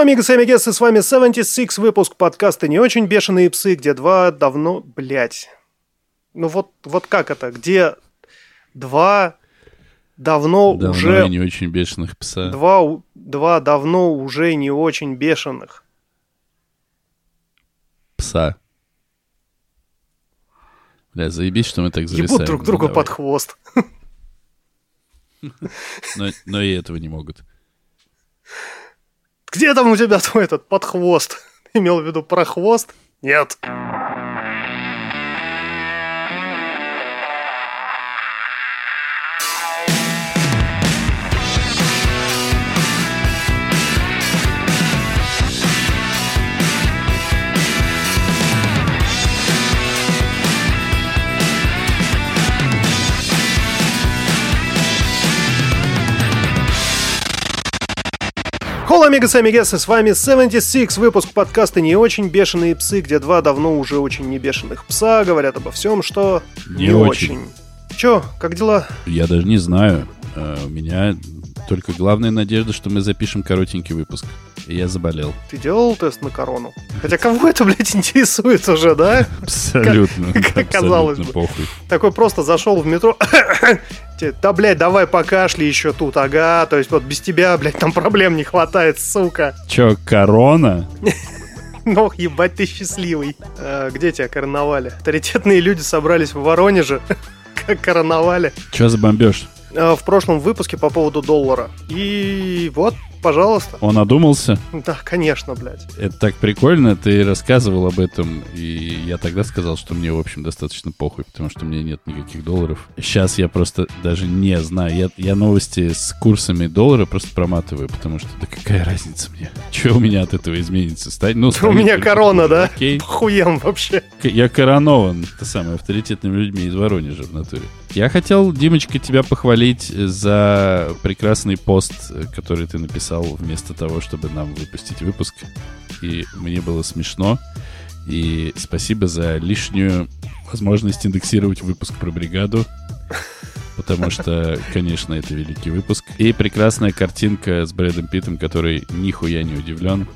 Hello, амигос и амигесы, с вами 76 выпуск подкаста «Не очень бешеные псы», где два давно... блять. Ну вот, вот как это? Где два давно, Давно уже... и не очень бешеных пса. Два, два давно уже не очень бешеных. Пса. Бля, заебись, что мы так зависаем. Ебут друг Ну, друга давай. под хвост. Но, но и этого не могут. Где там у тебя твой этот под хвост? Имел в виду про хвост? Нет. Холо, амигос и амигесы, с вами 76, выпуск подкаста «Не очень бешеные псы», где два давно уже очень не бешеных пса говорят обо всем, что Не не, очень. очень. Чё, как дела? Я даже не знаю. А, У меня только главная надежда, что мы запишем коротенький выпуск. И я заболел. Ты делал тест на корону? Хотя кого это, блядь, интересует уже, да? Абсолютно. как казалось бы. похуй. Такой просто зашел в метро. Да, блядь, давай покашли еще тут, ага. То есть вот без тебя, блядь, там проблем не хватает, сука. Чё, корона? Ну, ебать, ты счастливый. А, где тебя короновали? Авторитетные люди собрались в Воронеже. Как короновали. Чё за бомбеж? А, В прошлом выпуске по поводу доллара. И вот, пожалуйста. Он одумался? Да, конечно, блядь. Это так прикольно, ты рассказывал об этом, и я тогда сказал, что мне, в общем, достаточно похуй, потому что у меня нет никаких долларов. Сейчас я просто даже не знаю. Я, я новости с курсами доллара просто проматываю, потому что да какая разница мне? Что у меня от этого изменится? Стать, ну, У станет меня корона, да? Окей. Хуем вообще. Я коронован, это самое, авторитетными людьми из Воронежа в натуре. Я хотел, Димочка, тебя похвалить за прекрасный пост, который ты написал вместо того, чтобы нам выпустить выпуск. И мне было смешно. И спасибо за лишнюю возможность индексировать выпуск про бригаду. Потому что, конечно, это великий выпуск. И прекрасная картинка с Брэдом Питтом, который нихуя не удивлен.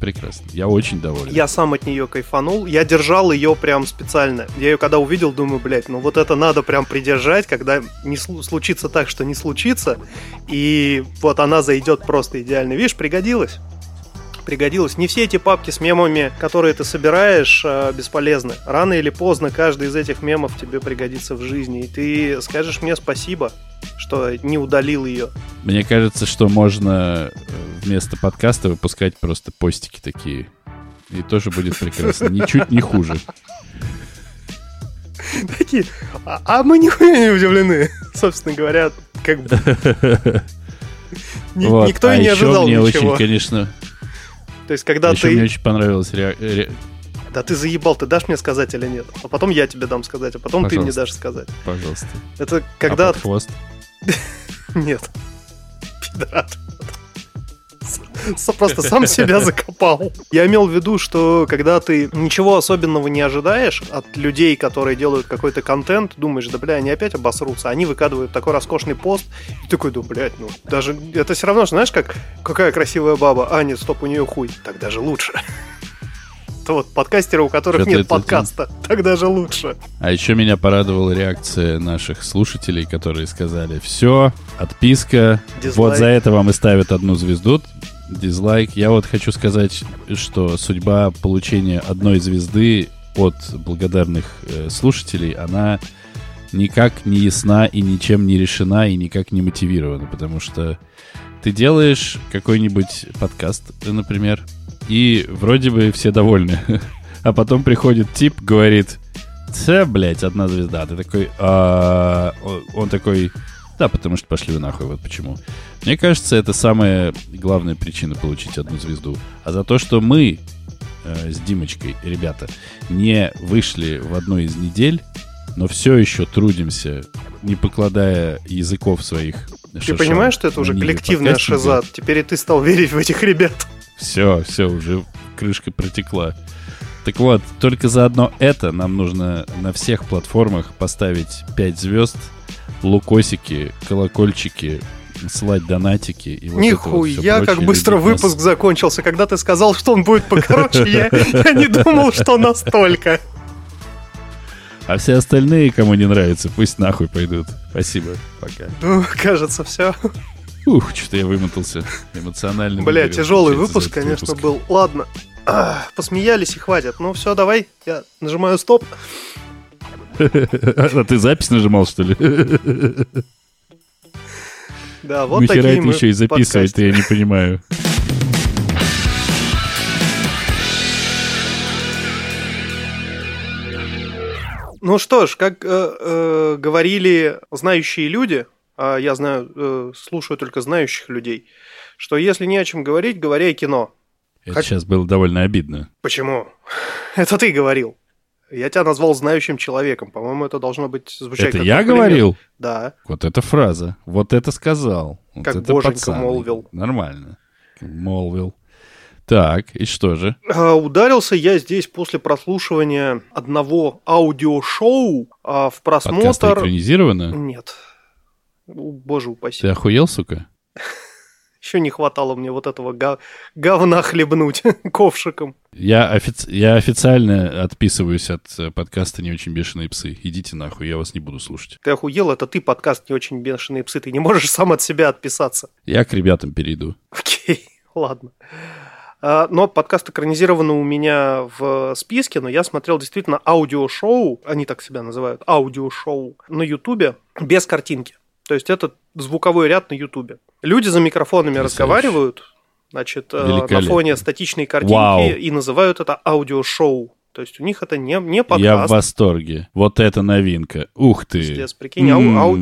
Прекрасно. Я очень доволен. Я сам от нее кайфанул. Я держал ее прям специально. Я ее когда увидел, думаю, блядь, ну вот это надо прям придержать, когда не слу- случится так, что не случится. И вот она зайдет просто идеально. Видишь, пригодилась. Пригодилась. Не все эти папки с мемами, которые ты собираешь, э, бесполезны. Рано или поздно каждый из этих мемов тебе пригодится в жизни. И ты скажешь мне спасибо, что не удалил ее. Мне кажется, что можно э, вместо подкаста выпускать просто постики такие. И тоже будет прекрасно. Ничуть не хуже. Такие, а, а мы нихуя не удивлены, собственно говоря, как бы. Ни- Вот. Никто а и не ожидал мне ничего. очень, конечно... То есть, когда еще ты... мне очень понравилась реак- ре- Да ты заебал, ты дашь мне сказать или нет? А потом я тебе дам сказать, а потом ты мне Пожалуйста. дашь сказать. Пожалуйста. Это А когда... под хвост? Нет. Пидорат. Просто сам себя закопал. Я имел в виду, что когда ты ничего особенного не ожидаешь от людей, которые делают какой-то контент, думаешь, да бля, они опять обосрутся, они выкладывают такой роскошный пост, и такой, да, блядь, ну, даже это все равно, знаешь, как какая красивая баба, а, нет, стоп, у нее хуй, так даже лучше. Это вот подкастеры, у которых нет это- подкаста, так даже лучше. А еще меня порадовала реакция наших слушателей, которые сказали, все, отписка, Дизлайк. вот за это вам и ставят одну звезду, дизлайк. Я вот хочу сказать, что судьба получения одной звезды от благодарных э, слушателей, она никак не ясна и ничем не решена и никак не мотивирована, потому что ты делаешь какой-нибудь подкаст, например, и вроде бы все довольны. А потом приходит тип, говорит, Ц, блядь, одна звезда. Ты такой, «А, он такой, да, потому что пошли вы нахуй, вот почему. Мне кажется, это самая главная причина получить одну звезду. А за то, что мы э, с Димочкой, ребята, не вышли в одну из недель, но все еще трудимся, не покладая языков своих. Ты понимаешь, что это уже коллективная шиза? Теперь и ты стал верить в этих ребят. Все, все, уже крышка протекла. Так вот, только за одно это нам нужно на всех платформах поставить 5 звезд, лукосики, колокольчики, слать донатики. И вот Нихуя, вот как быстро выпуск нас. закончился. Когда ты сказал, что он будет покороче, я, я не думал, что настолько. А все остальные, кому не нравится, пусть нахуй пойдут. Спасибо. Пока. Ну, кажется, все. Ух, что-то я вымотался эмоционально. Бля, тяжелый выпуск, конечно, выпуск. был. Ладно, а, посмеялись и хватит. Ну все, давай, я нажимаю стоп. А ты запись нажимал, что ли? Да, вот Нахера такие это еще и записывать, я не понимаю. Ну что ж, как э, э, говорили знающие люди, а я знаю, э, слушаю только знающих людей, что если не о чем говорить, говори о кино. Это Хоть... сейчас было довольно обидно. Почему? Это ты говорил. Я тебя назвал знающим человеком. По-моему, это должно быть звучать Это я говорил? Да. Вот эта фраза. Вот это сказал. Вот как это боженька пацан. молвил. Нормально. Молвил. Так, и что же? А, ударился я здесь после прослушивания одного аудиошоу а, в просмотр... Подкаст экранизировано? Нет. Боже упаси. Ты охуел, сука? Еще не хватало мне вот этого гов... говна хлебнуть ковшиком. Я, офици... я официально отписываюсь от э, подкаста «Не очень бешеные псы». Идите нахуй, я вас не буду слушать. Ты охуел? Это ты подкаст «Не очень бешеные псы». Ты не можешь сам от себя отписаться. Я к ребятам перейду. Окей, ладно. А, но подкаст экранизирован у меня в списке, но я смотрел действительно аудиошоу, они так себя называют, аудиошоу на Ютубе без картинки. То есть это звуковой ряд на Ютубе. Люди за микрофонами разговаривают, значит, э, на фоне статичной картинки Вау. и называют это аудиошоу. То есть у них это не, не подкаст. Я в восторге. Вот это новинка. Ух ты. Пиздец, прикинь. Ау, ау,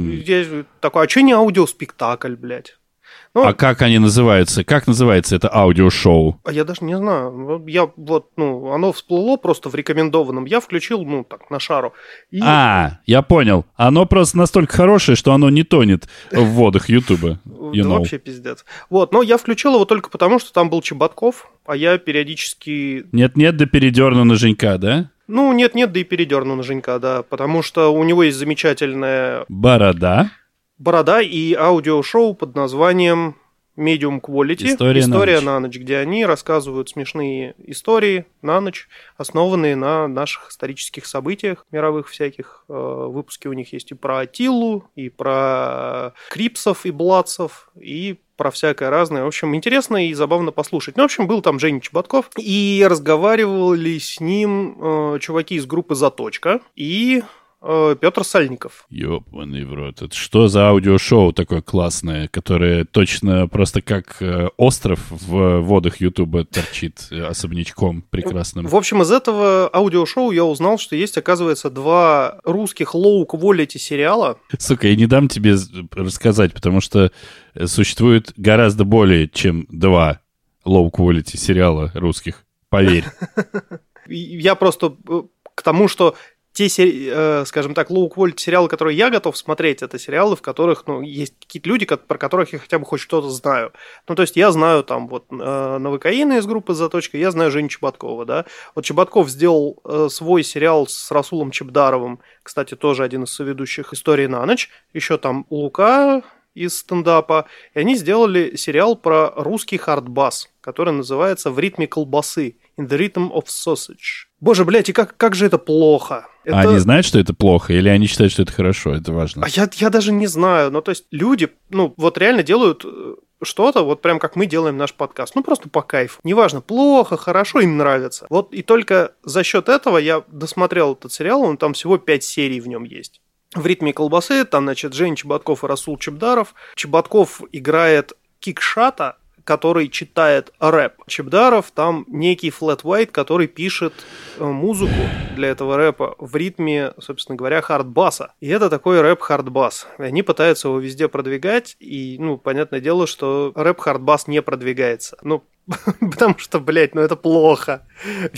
такой, а что не аудиоспектакль, блядь? Ну, а как они называются? Как называется это аудиошоу? А я даже не знаю. Я вот, ну, оно всплыло просто в рекомендованном. Я включил, ну, так, на шару. И... А, я понял. Оно просто настолько хорошее, что оно не тонет в водах Ютуба. Да вообще пиздец. Вот, но я включил его только потому, что там был Чеботков, а я периодически... Нет-нет, да передерну на Женька, да? Ну, нет-нет, да и передерну на Женька, да, потому что у него есть замечательная... Борода. Борода и аудиошоу под названием Medium Quality. История, История на, ночь. на ночь, где они рассказывают смешные истории на ночь, основанные на наших исторических событиях мировых всяких. Э, выпуски у них есть и про Атилу, и про Крипсов и Бладцев, и про всякое разное. В общем, интересно и забавно послушать. Ну, в общем, был там Женя Чеботков, и разговаривали с ним э, чуваки из группы «Заточка», и Петр Сальников. Ёбаный в рот. Это что за аудиошоу такое классное, которое точно просто как э, остров в водах Ютуба торчит э, особнячком прекрасным? В общем, из этого аудиошоу я узнал, что есть, оказывается, два русских лоу-квалити сериала. Сука, я не дам тебе рассказать, потому что существует гораздо более, чем два low quality сериала русских. Поверь. Я просто к тому, что те, э, скажем так, low-quality сериалы, которые я готов смотреть, это сериалы, в которых, ну, есть какие-то люди, про которых я хотя бы хоть что-то знаю. Ну, то есть я знаю там вот э, Новокаина из группы «Заточка», я знаю Женю Чеботкова, да. Вот Чеботков сделал э, свой сериал с Расулом Чебдаровым, кстати, тоже один из соведущих «Истории на ночь». Еще там Лука из стендапа, и они сделали сериал про русский хардбас, который называется «В ритме колбасы» «In the rhythm of sausage». Боже, блядь, и как, как же это плохо. Это... А они знают, что это плохо, или они считают, что это хорошо? Это важно. А я, я даже не знаю. Ну, то есть люди, ну, вот реально делают э, что-то, вот прям как мы делаем наш подкаст. Ну, просто по кайфу. Неважно, плохо, хорошо, им нравится. Вот и только за счет этого я досмотрел этот сериал, он там всего 5 серий в нем есть. В ритме колбасы там, значит, Жень Чеботков и Расул Чебдаров. Чеботков играет кикшата, который читает рэп. Чебдаров там некий Флэт Уайт, который пишет э, музыку для этого рэпа в ритме, собственно говоря, хардбаса. И это такой рэп-хардбас. И они пытаются его везде продвигать, и, ну, понятное дело, что рэп-хардбас не продвигается. Ну, потому что, блядь, ну это плохо.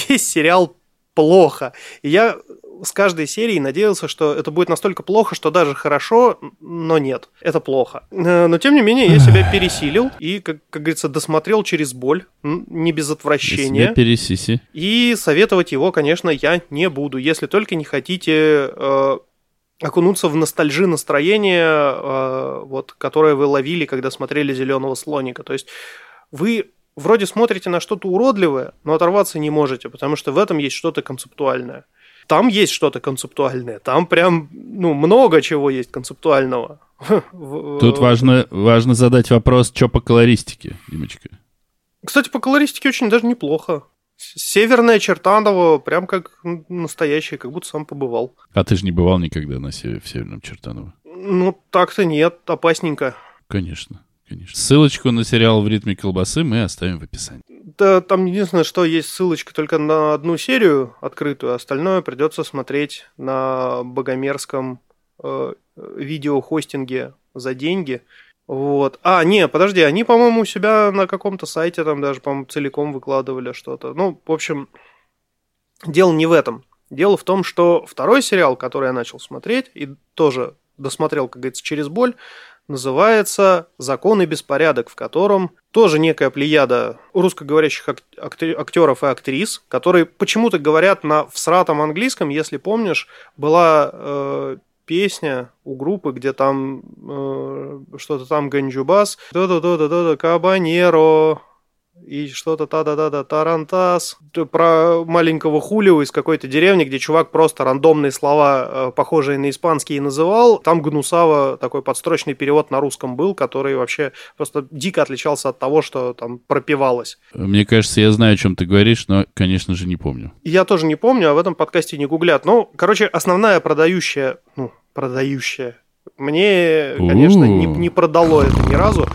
Весь сериал плохо. И я с каждой серией надеялся, что это будет настолько плохо, что даже хорошо, но нет, это плохо. Э, но тем не менее, я себя пересилил и, как, как говорится, досмотрел через боль, не без отвращения. Пересиси. И советовать его, конечно, я не буду, если только не хотите э, окунуться в ностальжи настроение, э, вот, которое вы ловили, когда смотрели «Зеленого слоника». То есть вы вроде смотрите на что-то уродливое, но оторваться не можете, потому что в этом есть что-то концептуальное. Там есть что-то концептуальное, там прям ну, много чего есть концептуального. Тут важно, важно задать вопрос, что по колористике, Димочка. Кстати, по колористике очень даже неплохо. Северная Чертаново прям как настоящая, как будто сам побывал. А ты же не бывал никогда на север, в Северном Чертаново? Ну, так-то нет, опасненько. Конечно, конечно. Ссылочку на сериал «В ритме колбасы» мы оставим в описании. Да, там единственное, что есть ссылочка только на одну серию открытую, остальное придется смотреть на богомерзком э, видеохостинге за деньги. Вот. А, не, подожди, они, по-моему, у себя на каком-то сайте там даже, по-моему, целиком выкладывали что-то. Ну, в общем, дело не в этом. Дело в том, что второй сериал, который я начал смотреть, и тоже досмотрел, как говорится, через боль, называется «Закон и беспорядок», в котором тоже некая плеяда русскоговорящих актеров и актрис, которые почему-то говорят на всратом английском, если помнишь, была э, песня у группы, где там э, что-то там Ганджубас, да-да-да-да-да, Кабанеро, и что-то та-да-да-да, Тарантас, про маленького Хулио из какой-то деревни, где чувак просто рандомные слова, э, похожие на испанские, называл. Там Гнусава такой подстрочный перевод на русском был, который вообще просто дико отличался от того, что там пропивалось. Мне кажется, я знаю, о чем ты говоришь, но, конечно же, не помню. Я тоже не помню, а в этом подкасте не гуглят. Ну, короче, основная продающая, ну, продающая, мне, конечно, не, не продало это ни разу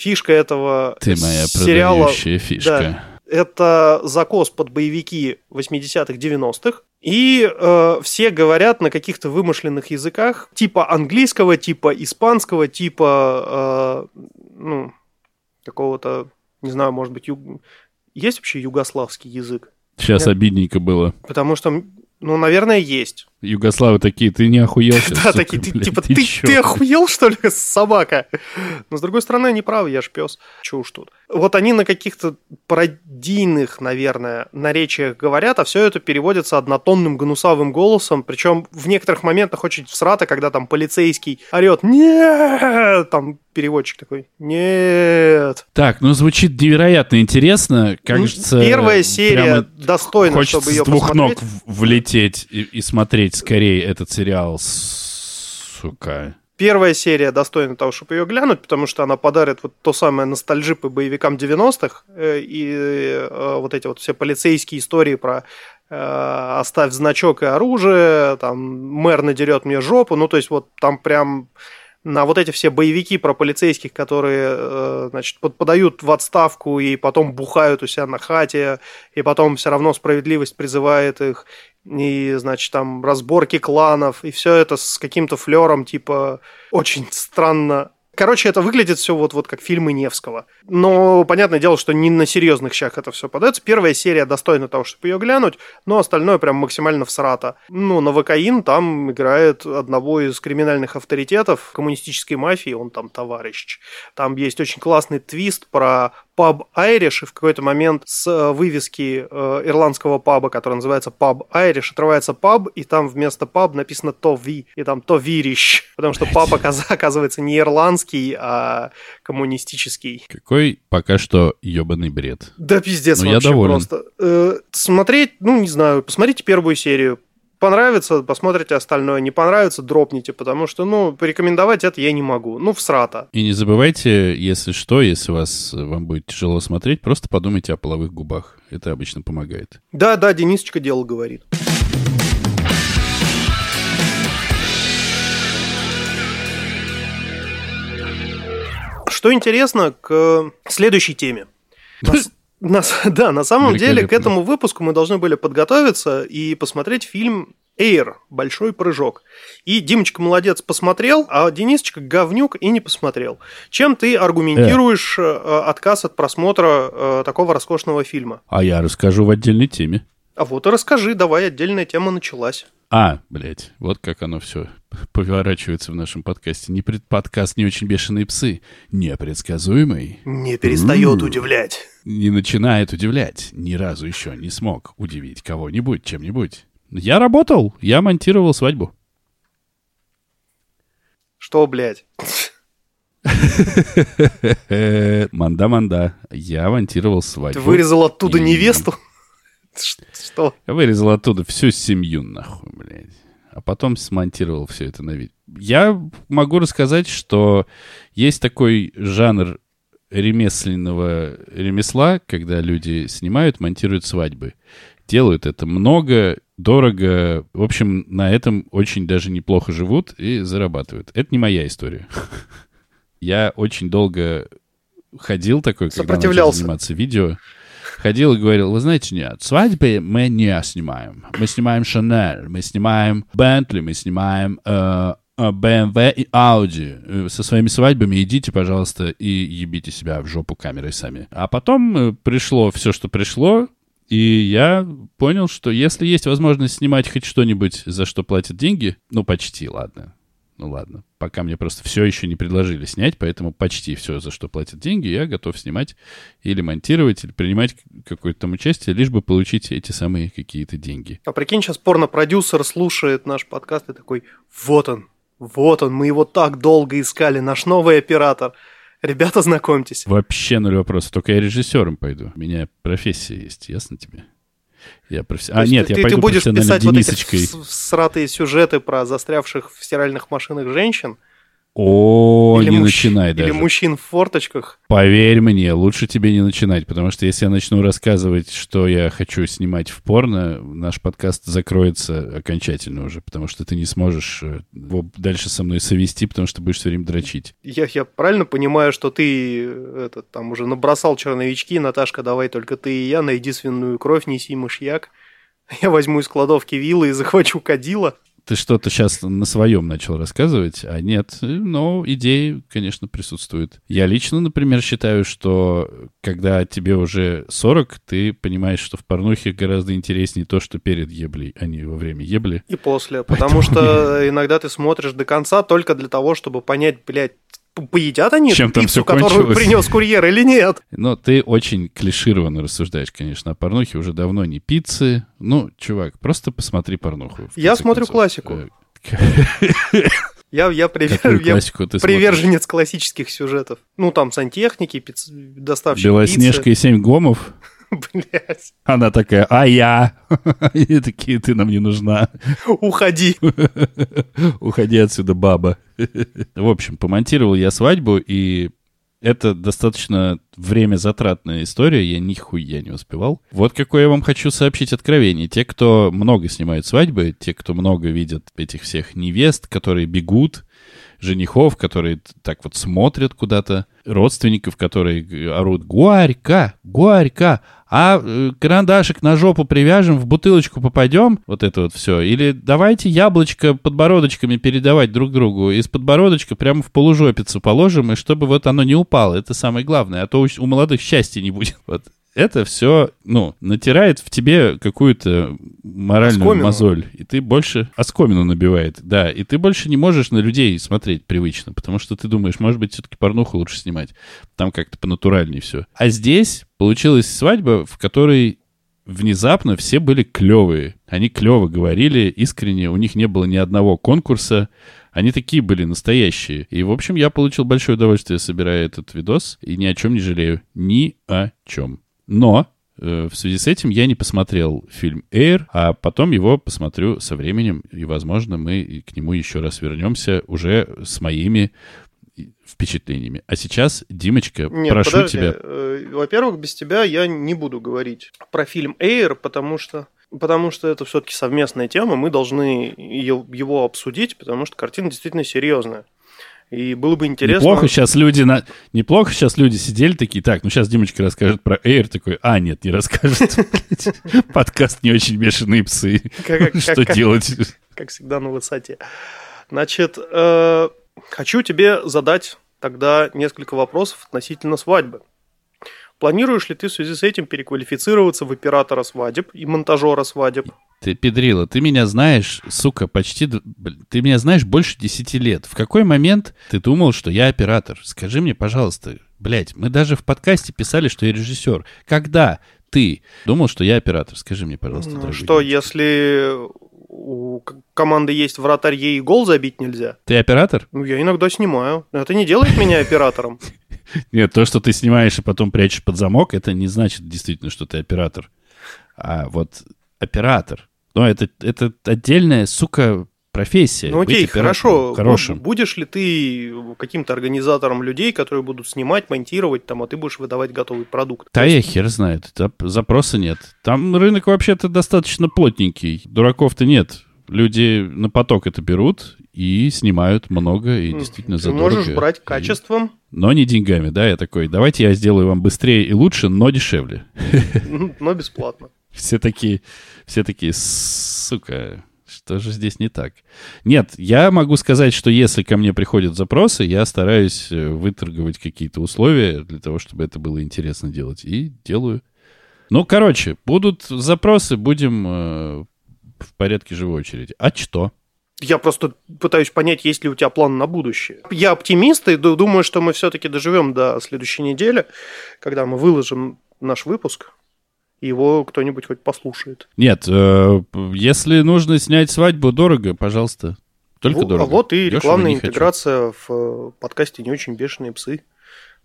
фишка этого Ты моя сериала... фишка. Да, это закос под боевики 80-х, 90-х. И э, все говорят на каких-то вымышленных языках, типа английского, типа испанского, типа, э, ну, какого-то, не знаю, может быть, ю... есть вообще югославский язык? Сейчас Нет? обидненько было. Потому что ну, наверное, есть. Югославы такие, ты не охуел сейчас? Да, такие, ты, типа, ты, ты охуел, что ли, собака? Но, с другой стороны, они правы, я ж пес. Чего уж тут. Вот они на каких-то пародийных, наверное, наречиях говорят, а все это переводится однотонным гнусавым голосом, причем в некоторых моментах очень всрато, когда там полицейский орет «Нет!» Там переводчик такой «Нет!» Так, ну звучит невероятно интересно. Кажется, Первая серия достойна, чтобы ее с двух ног влететь и, и смотреть скорее этот сериал, сука. Первая серия достойна того, чтобы ее глянуть, потому что она подарит вот то самое ностальжи по боевикам 90-х э, и э, вот эти вот все полицейские истории про э, оставь значок и оружие, там мэр надерет мне жопу, ну то есть вот там прям на вот эти все боевики про полицейских, которые, э, значит, подают в отставку и потом бухают у себя на хате, и потом все равно справедливость призывает их, и, значит, там разборки кланов, и все это с каким-то флером, типа, очень странно Короче, это выглядит все вот, вот как фильмы Невского. Но понятное дело, что не на серьезных щах это все подается. Первая серия достойна того, чтобы ее глянуть, но остальное прям максимально всрато. Ну, Новокаин там играет одного из криминальных авторитетов коммунистической мафии, он там товарищ. Там есть очень классный твист про паб Айриш, и в какой-то момент с э, вывески э, ирландского паба, который называется паб Айриш, отрывается паб, и там вместо паб написано то ви, и там то вирищ, потому что паб оказывается не ирландский, а коммунистический. Какой пока что ебаный бред. Да пиздец Но ну, вообще я доволен. просто. Э, смотреть, ну не знаю, посмотрите первую серию, Понравится, посмотрите остальное. Не понравится, дропните, потому что, ну, порекомендовать это я не могу. Ну, всрата. И не забывайте, если что, если вас, вам будет тяжело смотреть, просто подумайте о половых губах. Это обычно помогает. Да, да, Денисочка дело говорит. Что интересно к следующей теме. На, да, на самом деле к этому выпуску мы должны были подготовиться и посмотреть фильм Эйр. Большой прыжок. И Димочка молодец посмотрел, а Денисочка говнюк и не посмотрел. Чем ты аргументируешь э. э отказ от просмотра э, такого роскошного фильма? А я расскажу в отдельной теме. А вот и расскажи, давай, отдельная тема началась. А, блядь, вот как оно все поворачивается в нашем подкасте. Не пред подкаст не очень бешеные псы, непредсказуемый. Не перестает удивлять. Не начинает удивлять. Ни разу еще не смог удивить кого-нибудь чем-нибудь. Я работал, я монтировал свадьбу. Что, блядь? Манда-манда. Я монтировал свадьбу. Ты вырезал оттуда И- невесту? Что? Я вырезал оттуда всю семью, нахуй, блядь. А потом смонтировал все это на вид. Я могу рассказать, что есть такой жанр ремесленного ремесла, когда люди снимают, монтируют свадьбы. Делают это много, дорого. В общем, на этом очень даже неплохо живут и зарабатывают. Это не моя история. Я очень долго ходил такой, когда начал заниматься видео. Ходил и говорил, вы знаете, нет, свадьбы мы не снимаем. Мы снимаем Шанель, мы снимаем Бентли, мы снимаем э, э, BMW и Audi. Э, Со своими свадьбами идите, пожалуйста, и ебите себя в жопу камерой сами. А потом э, пришло все, что пришло, и я понял, что если есть возможность снимать хоть что-нибудь, за что платят деньги, ну, почти, ладно. Ну ладно, пока мне просто все еще не предложили снять, поэтому почти все, за что платят деньги, я готов снимать или монтировать, или принимать какое-то там участие, лишь бы получить эти самые какие-то деньги. А прикинь, сейчас порно-продюсер слушает наш подкаст и такой, вот он, вот он, мы его так долго искали, наш новый оператор. Ребята, знакомьтесь. Вообще ноль вопросов, только я режиссером пойду. У меня профессия есть, ясно тебе? Я професс... А нет, ты, я ты пойду будешь профессионально писать вот эти Денисочкой. с- всратые сюжеты про застрявших в стиральных машинах женщин? О, или не мужч- начинай Или даже. мужчин в форточках? Поверь мне, лучше тебе не начинать, потому что если я начну рассказывать, что я хочу снимать в порно, наш подкаст закроется окончательно уже, потому что ты не сможешь э, его дальше со мной совести, потому что будешь все время дрочить. Я, я правильно понимаю, что ты э, этот, там уже набросал черновички, Наташка, давай только ты и я, найди свиную кровь, неси мышьяк. Я возьму из кладовки вилы и захвачу кадила. Ты что-то сейчас на своем начал рассказывать, а нет, но идеи, конечно, присутствуют. Я лично, например, считаю, что когда тебе уже 40, ты понимаешь, что в порнухе гораздо интереснее то, что перед еблей, а не во время ебли. И после. Потому что иногда ты смотришь до конца только для того, чтобы понять, блядь, поедят они Чем эту пиццу, которую принес курьер или нет. Но ты очень клишированно рассуждаешь, конечно, о порнухе. Уже давно не пиццы. Ну, чувак, просто посмотри порнуху. Я смотрю концов. классику. Э, Я, я, привер- я ты смотришь? приверженец классических сюжетов. Ну, там сантехники, пиц... доставщик Белоснежка и семь гомов. Блядь, Она такая, а я? И такие, ты нам не нужна. уходи. Уходи отсюда, баба. В общем, помонтировал я свадьбу, и это достаточно время затратная история, я нихуя не успевал. Вот какое я вам хочу сообщить откровение. Те, кто много снимают свадьбы, те, кто много видят этих всех невест, которые бегут, женихов, которые так вот смотрят куда-то, родственников, которые орут «Горько! Горько! А э, карандашик на жопу привяжем, в бутылочку попадем?» Вот это вот все. Или давайте яблочко подбородочками передавать друг другу. Из подбородочка прямо в полужопицу положим, и чтобы вот оно не упало. Это самое главное. А то у, молодых счастья не будет. Вот. Это все, ну, натирает в тебе какую-то моральную Оскомину. мозоль. И ты больше... Оскомину набивает, да. И ты больше не можешь на людей смотреть привычно, потому что ты думаешь, может быть, все-таки порнуху лучше снимать. Там как-то понатуральнее все. А здесь получилась свадьба, в которой внезапно все были клевые. Они клево говорили, искренне, у них не было ни одного конкурса. Они такие были настоящие. И, в общем, я получил большое удовольствие, собирая этот видос, и ни о чем не жалею. Ни о чем. Но э, в связи с этим я не посмотрел фильм Air, а потом его посмотрю со временем, и, возможно, мы к нему еще раз вернемся уже с моими впечатлениями. А сейчас, Димочка, Нет, прошу подожди. тебя. Э, Во-первых, без тебя я не буду говорить про фильм Эйр, потому что потому что это все-таки совместная тема, мы должны ее, его обсудить, потому что картина действительно серьезная. И было бы интересно... Неплохо сейчас люди на... Неплохо сейчас люди сидели такие, так, ну сейчас Димочка расскажет про Air, такой, а, нет, не расскажет. Подкаст не очень бешеные псы. Что делать? как всегда, на высоте. Значит, э, хочу тебе задать тогда несколько вопросов относительно свадьбы. Планируешь ли ты в связи с этим переквалифицироваться в оператора свадеб и монтажера свадеб? Ты, педрила, ты меня знаешь, сука, почти... Ты меня знаешь больше 10 лет. В какой момент ты думал, что я оператор? Скажи мне, пожалуйста, блядь, мы даже в подкасте писали, что я режиссер. Когда ты думал, что я оператор? Скажи мне, пожалуйста, Ну, что, Димочка. если у команды есть вратарь, ей гол забить нельзя. Ты оператор? Ну, я иногда снимаю. Это не делает меня оператором. Нет, то, что ты снимаешь и потом прячешь под замок, это не значит действительно, что ты оператор. А вот оператор, ну, это, это отдельная, сука, профессия. Ну окей, хорошо. Хорошим. Будешь ли ты каким-то организатором людей, которые будут снимать, монтировать, там, а ты будешь выдавать готовый продукт? Да я хер знает. Запроса нет. Там рынок вообще-то достаточно плотненький. Дураков-то нет. Люди на поток это берут и снимают много и действительно ты задорого. можешь брать качеством. И... Но не деньгами, да, я такой, давайте я сделаю вам быстрее и лучше, но дешевле. Но бесплатно. Все такие, все такие, сука, что же здесь не так? Нет, я могу сказать, что если ко мне приходят запросы, я стараюсь э, выторговать какие-то условия для того, чтобы это было интересно делать. И делаю. Ну, короче, будут запросы, будем э, в порядке живой очереди. А что? Я просто пытаюсь понять, есть ли у тебя план на будущее. Я оптимист и думаю, что мы все-таки доживем до следующей недели, когда мы выложим наш выпуск его кто-нибудь хоть послушает. Нет, э, если нужно снять свадьбу дорого, пожалуйста. Только вот, дорого. А вот и рекламная интеграция хочу. в подкасте «Не очень бешеные псы».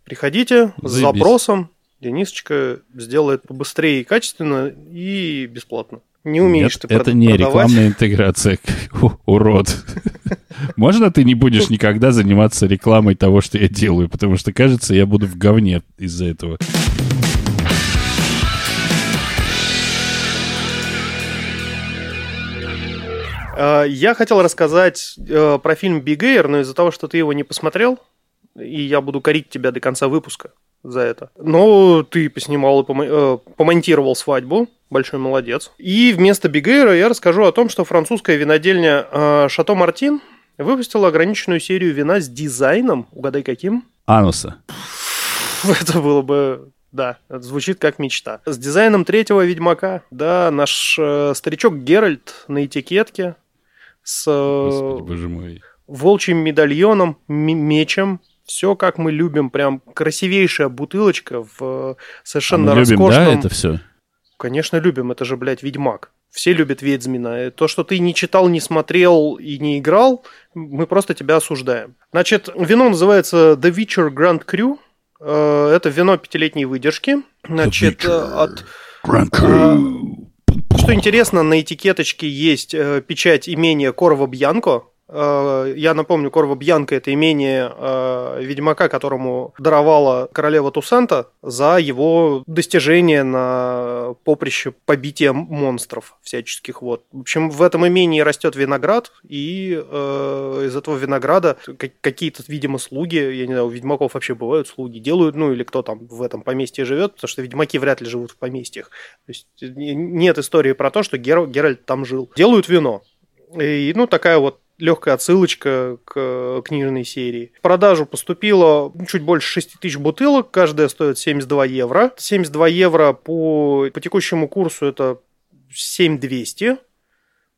Приходите Заебись. с запросом, Денисочка сделает побыстрее и качественно и бесплатно. Не умеешь Нет, ты это не продавать. рекламная интеграция, урод. Можно ты не будешь никогда заниматься рекламой того, что я делаю, потому что, кажется, я буду в говне из-за этого. Э, я хотел рассказать э, про фильм «Биг Эйр», но из-за того, что ты его не посмотрел, и я буду корить тебя до конца выпуска за это. Но ты поснимал и э, помонтировал свадьбу, большой молодец. И вместо Бигейра я расскажу о том, что французская винодельня Шато Мартин выпустила ограниченную серию вина с дизайном, угадай каким? Ануса. Это было бы да, это звучит как мечта. С дизайном третьего Ведьмака, да, наш э, старичок Геральт на этикетке, с Господи, боже мой. волчьим медальоном, мечем. Все как мы любим, прям красивейшая бутылочка в совершенно а мы роскошном... любим, да, это все? Конечно, любим, это же, блядь, Ведьмак. Все любят Ведьмина. То, что ты не читал, не смотрел и не играл, мы просто тебя осуждаем. Значит, вино называется The Witcher Grand Cru. Э, это вино пятилетней выдержки. Значит, от... Grand Cru. Что интересно, на этикеточке есть э, печать имения Корво Бьянко. Э, я напомню, Корво Бьянко – это имение э, ведьмака, которому даровала королева Тусента за его достижение на поприще побития монстров всяческих. Вот. В общем, в этом имении растет виноград, и э, из этого винограда какие-то, видимо, слуги, я не знаю, у ведьмаков вообще бывают слуги, делают, ну или кто там в этом поместье живет, потому что ведьмаки вряд ли живут в поместьях. То есть нет истории про то, что Гер... Геральт там жил. Делают вино. И, ну, такая вот легкая отсылочка к книжной серии. В продажу поступило чуть больше 6 тысяч бутылок, каждая стоит 72 евро. 72 евро по, по текущему курсу это 7200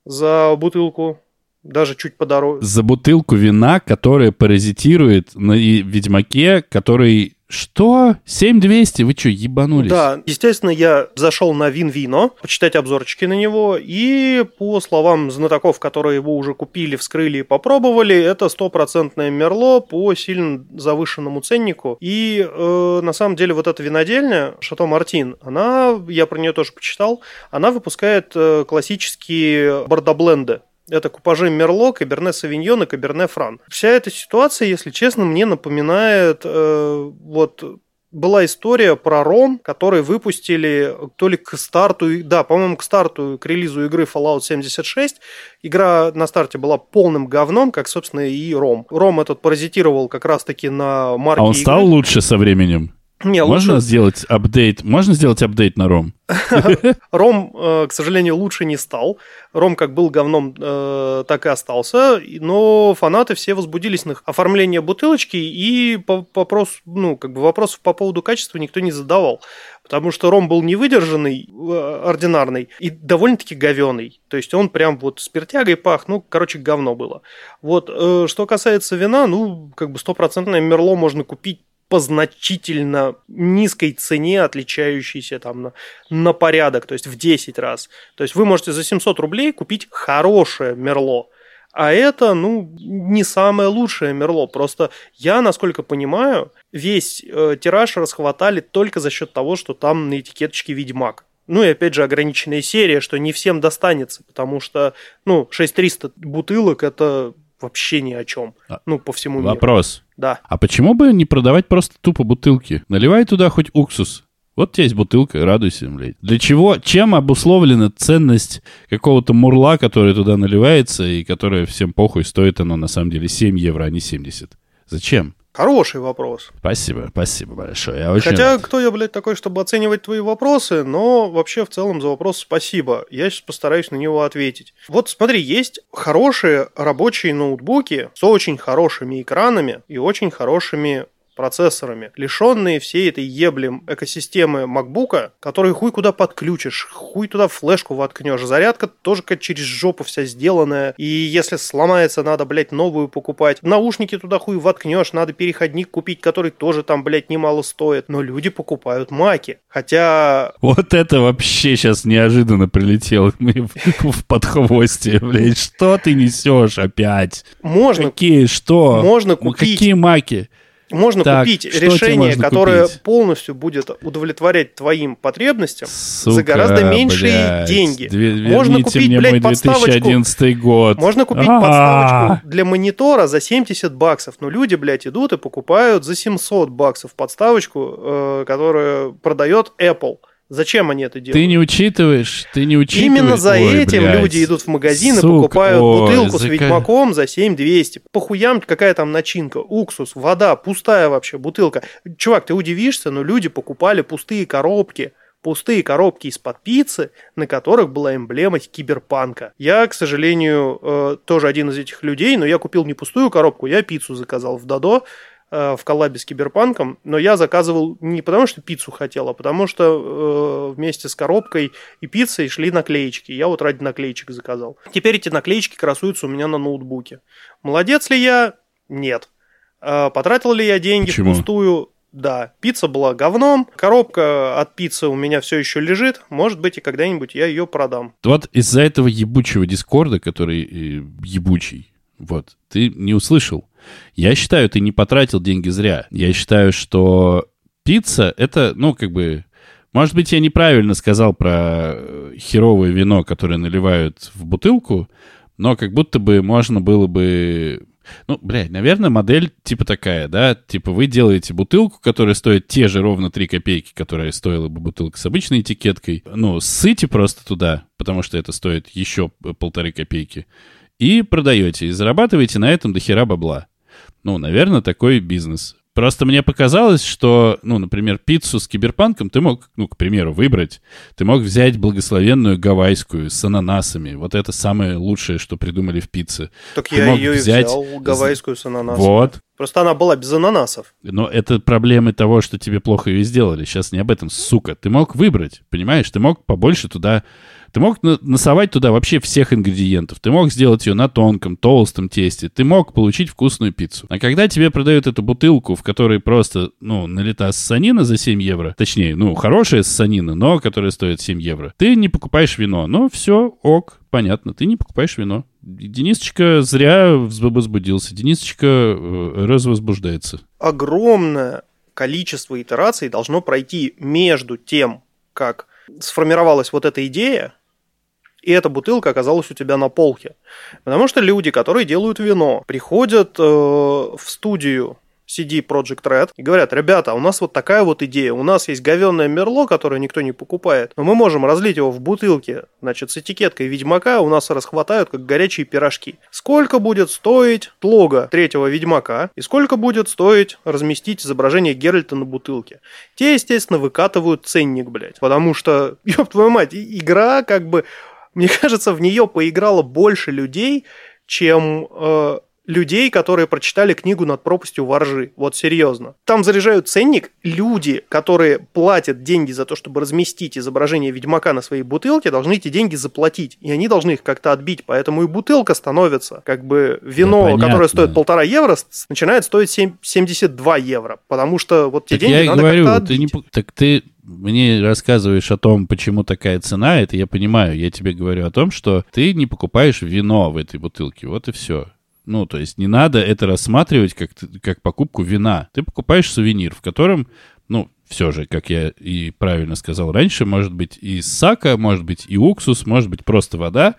за бутылку даже чуть подороже. За бутылку вина, которая паразитирует на Ведьмаке, который что? 7200? Вы что, ебанулись? Да, естественно, я зашел на Вин-Вино, почитать обзорчики на него, и по словам знатоков, которые его уже купили, вскрыли и попробовали, это стопроцентное Мерло по сильно завышенному ценнику. И э, на самом деле вот эта винодельня, Шато Мартин, она, я про нее тоже почитал, она выпускает э, классические бордобленды. Это купажи Мерло, Каберне Савиньон и Каберне Фран. Вся эта ситуация, если честно, мне напоминает э, вот была история про ром, который выпустили то ли к старту, да, по-моему, к старту, к релизу игры Fallout 76. Игра на старте была полным говном, как, собственно, и ром. Ром этот паразитировал как раз-таки на марке А он стал игры. лучше со временем? Не, Можно лучше... сделать апдейт? Можно сделать апдейт на Ром? Ром, э, к сожалению, лучше не стал. Ром как был говном, э, так и остался. Но фанаты все возбудились на оформление бутылочки, и вопрос, ну, как бы вопросов по поводу качества никто не задавал. Потому что ром был невыдержанный, э, ординарный и довольно-таки говеный. То есть он прям вот спиртягой пах, ну, короче, говно было. Вот, что касается вина, ну, как бы стопроцентное мерло можно купить по значительно низкой цене, отличающейся там на, на порядок, то есть в 10 раз. То есть вы можете за 700 рублей купить хорошее Мерло. А это, ну, не самое лучшее Мерло. Просто я, насколько понимаю, весь э, тираж расхватали только за счет того, что там на этикеточке Ведьмак. Ну и опять же ограниченная серия, что не всем достанется, потому что, ну, 6300 бутылок это вообще ни о чем. А, ну, по всему миру. Вопрос. Да. А почему бы не продавать просто тупо бутылки? Наливай туда хоть уксус. Вот у тебя есть бутылка, радуйся, блядь. Для чего, чем обусловлена ценность какого-то мурла, который туда наливается, и которое всем похуй, стоит оно на самом деле 7 евро, а не 70? Зачем? Хороший вопрос. Спасибо, спасибо большое. Я очень Хотя, рад. кто я, блядь, такой, чтобы оценивать твои вопросы, но вообще в целом за вопрос спасибо. Я сейчас постараюсь на него ответить. Вот смотри, есть хорошие рабочие ноутбуки с очень хорошими экранами и очень хорошими процессорами, лишенные всей этой ебли экосистемы MacBook, который хуй куда подключишь, хуй туда флешку воткнешь. Зарядка тоже как через жопу вся сделанная. И если сломается, надо, блядь, новую покупать. Наушники туда хуй воткнешь, надо переходник купить, который тоже там, блядь, немало стоит. Но люди покупают маки. Хотя... Вот это вообще сейчас неожиданно прилетело мне в подхвосте, блядь. Что ты несешь опять? Можно... Какие, что? Можно купить... Какие маки? Можно так, купить решение, которое купить? полностью будет удовлетворять твоим потребностям Сука, за гораздо меньшие блядь, деньги. Две, можно купить, мне блядь, мой 2011 год. Можно купить А-а-а. подставочку для монитора за 70 баксов. Но люди, блядь, идут и покупают за 700 баксов подставочку, э, которую продает Apple. Зачем они это делают? Ты не учитываешь, ты не учитываешь. Именно за Ой, этим блядь. люди идут в магазин Сука, и покупают ой, бутылку за... с ведьмаком за 7200. Похуям какая там начинка, уксус, вода, пустая вообще бутылка. Чувак, ты удивишься, но люди покупали пустые коробки пустые коробки из-под пиццы, на которых была эмблема киберпанка. Я, к сожалению, э, тоже один из этих людей, но я купил не пустую коробку, я пиццу заказал в Дадо, Э, в коллабе с Киберпанком, но я заказывал не потому, что пиццу хотел, а потому что э, вместе с коробкой и пиццей шли наклеечки. Я вот ради наклеечек заказал. Теперь эти наклеечки красуются у меня на ноутбуке. Молодец ли я? Нет. Э, потратил ли я деньги Почему? впустую? Да, пицца была говном, коробка от пиццы у меня все еще лежит, может быть и когда-нибудь я ее продам. Вот из-за этого ебучего дискорда, который э, ебучий, вот, ты не услышал. Я считаю, ты не потратил деньги зря. Я считаю, что пицца — это, ну, как бы... Может быть, я неправильно сказал про э, херовое вино, которое наливают в бутылку, но как будто бы можно было бы... Ну, блядь, наверное, модель типа такая, да? Типа вы делаете бутылку, которая стоит те же ровно 3 копейки, которая стоила бы бутылка с обычной этикеткой. Ну, ссыте просто туда, потому что это стоит еще полторы копейки и продаете, и зарабатываете на этом до хера бабла. Ну, наверное, такой бизнес. Просто мне показалось, что, ну, например, пиццу с киберпанком ты мог, ну, к примеру, выбрать. Ты мог взять благословенную гавайскую с ананасами. Вот это самое лучшее, что придумали в пицце. Так ты я ее взять... и взял, гавайскую с ананасами. Вот. Просто она была без ананасов. Но это проблемы того, что тебе плохо ее сделали. Сейчас не об этом, сука. Ты мог выбрать, понимаешь? Ты мог побольше туда ты мог насовать туда вообще всех ингредиентов. Ты мог сделать ее на тонком, толстом тесте. Ты мог получить вкусную пиццу. А когда тебе продают эту бутылку, в которой просто, ну, налита ссанина за 7 евро, точнее, ну, хорошая ссанина, но которая стоит 7 евро, ты не покупаешь вино. Ну, все, ок, понятно, ты не покупаешь вино. Денисочка зря возбудился. Денисочка э, развозбуждается. Огромное количество итераций должно пройти между тем, как сформировалась вот эта идея, и эта бутылка оказалась у тебя на полке. Потому что люди, которые делают вино, приходят э, в студию CD Project Red и говорят, ребята, у нас вот такая вот идея, у нас есть говенное мерло, которое никто не покупает, но мы можем разлить его в бутылке, значит, с этикеткой Ведьмака, у нас расхватают как горячие пирожки. Сколько будет стоить лого третьего Ведьмака и сколько будет стоить разместить изображение Геральта на бутылке? Те, естественно, выкатывают ценник, блядь, потому что, ёб твою мать, игра как бы, мне кажется, в нее поиграло больше людей, чем э, людей, которые прочитали книгу «Над пропастью воржи». Вот серьезно. Там заряжают ценник люди, которые платят деньги за то, чтобы разместить изображение Ведьмака на своей бутылке, должны эти деньги заплатить. И они должны их как-то отбить. Поэтому и бутылка становится, как бы вино, да, которое стоит полтора евро, начинает стоить 7, 72 евро. Потому что вот те так деньги я надо говорю, как-то ты отбить. не, так ты мне рассказываешь о том, почему такая цена, это я понимаю. Я тебе говорю о том, что ты не покупаешь вино в этой бутылке. Вот и все. Ну, то есть не надо это рассматривать как, как покупку вина. Ты покупаешь сувенир, в котором, ну, все же, как я и правильно сказал раньше, может быть и сака, может быть и уксус, может быть просто вода.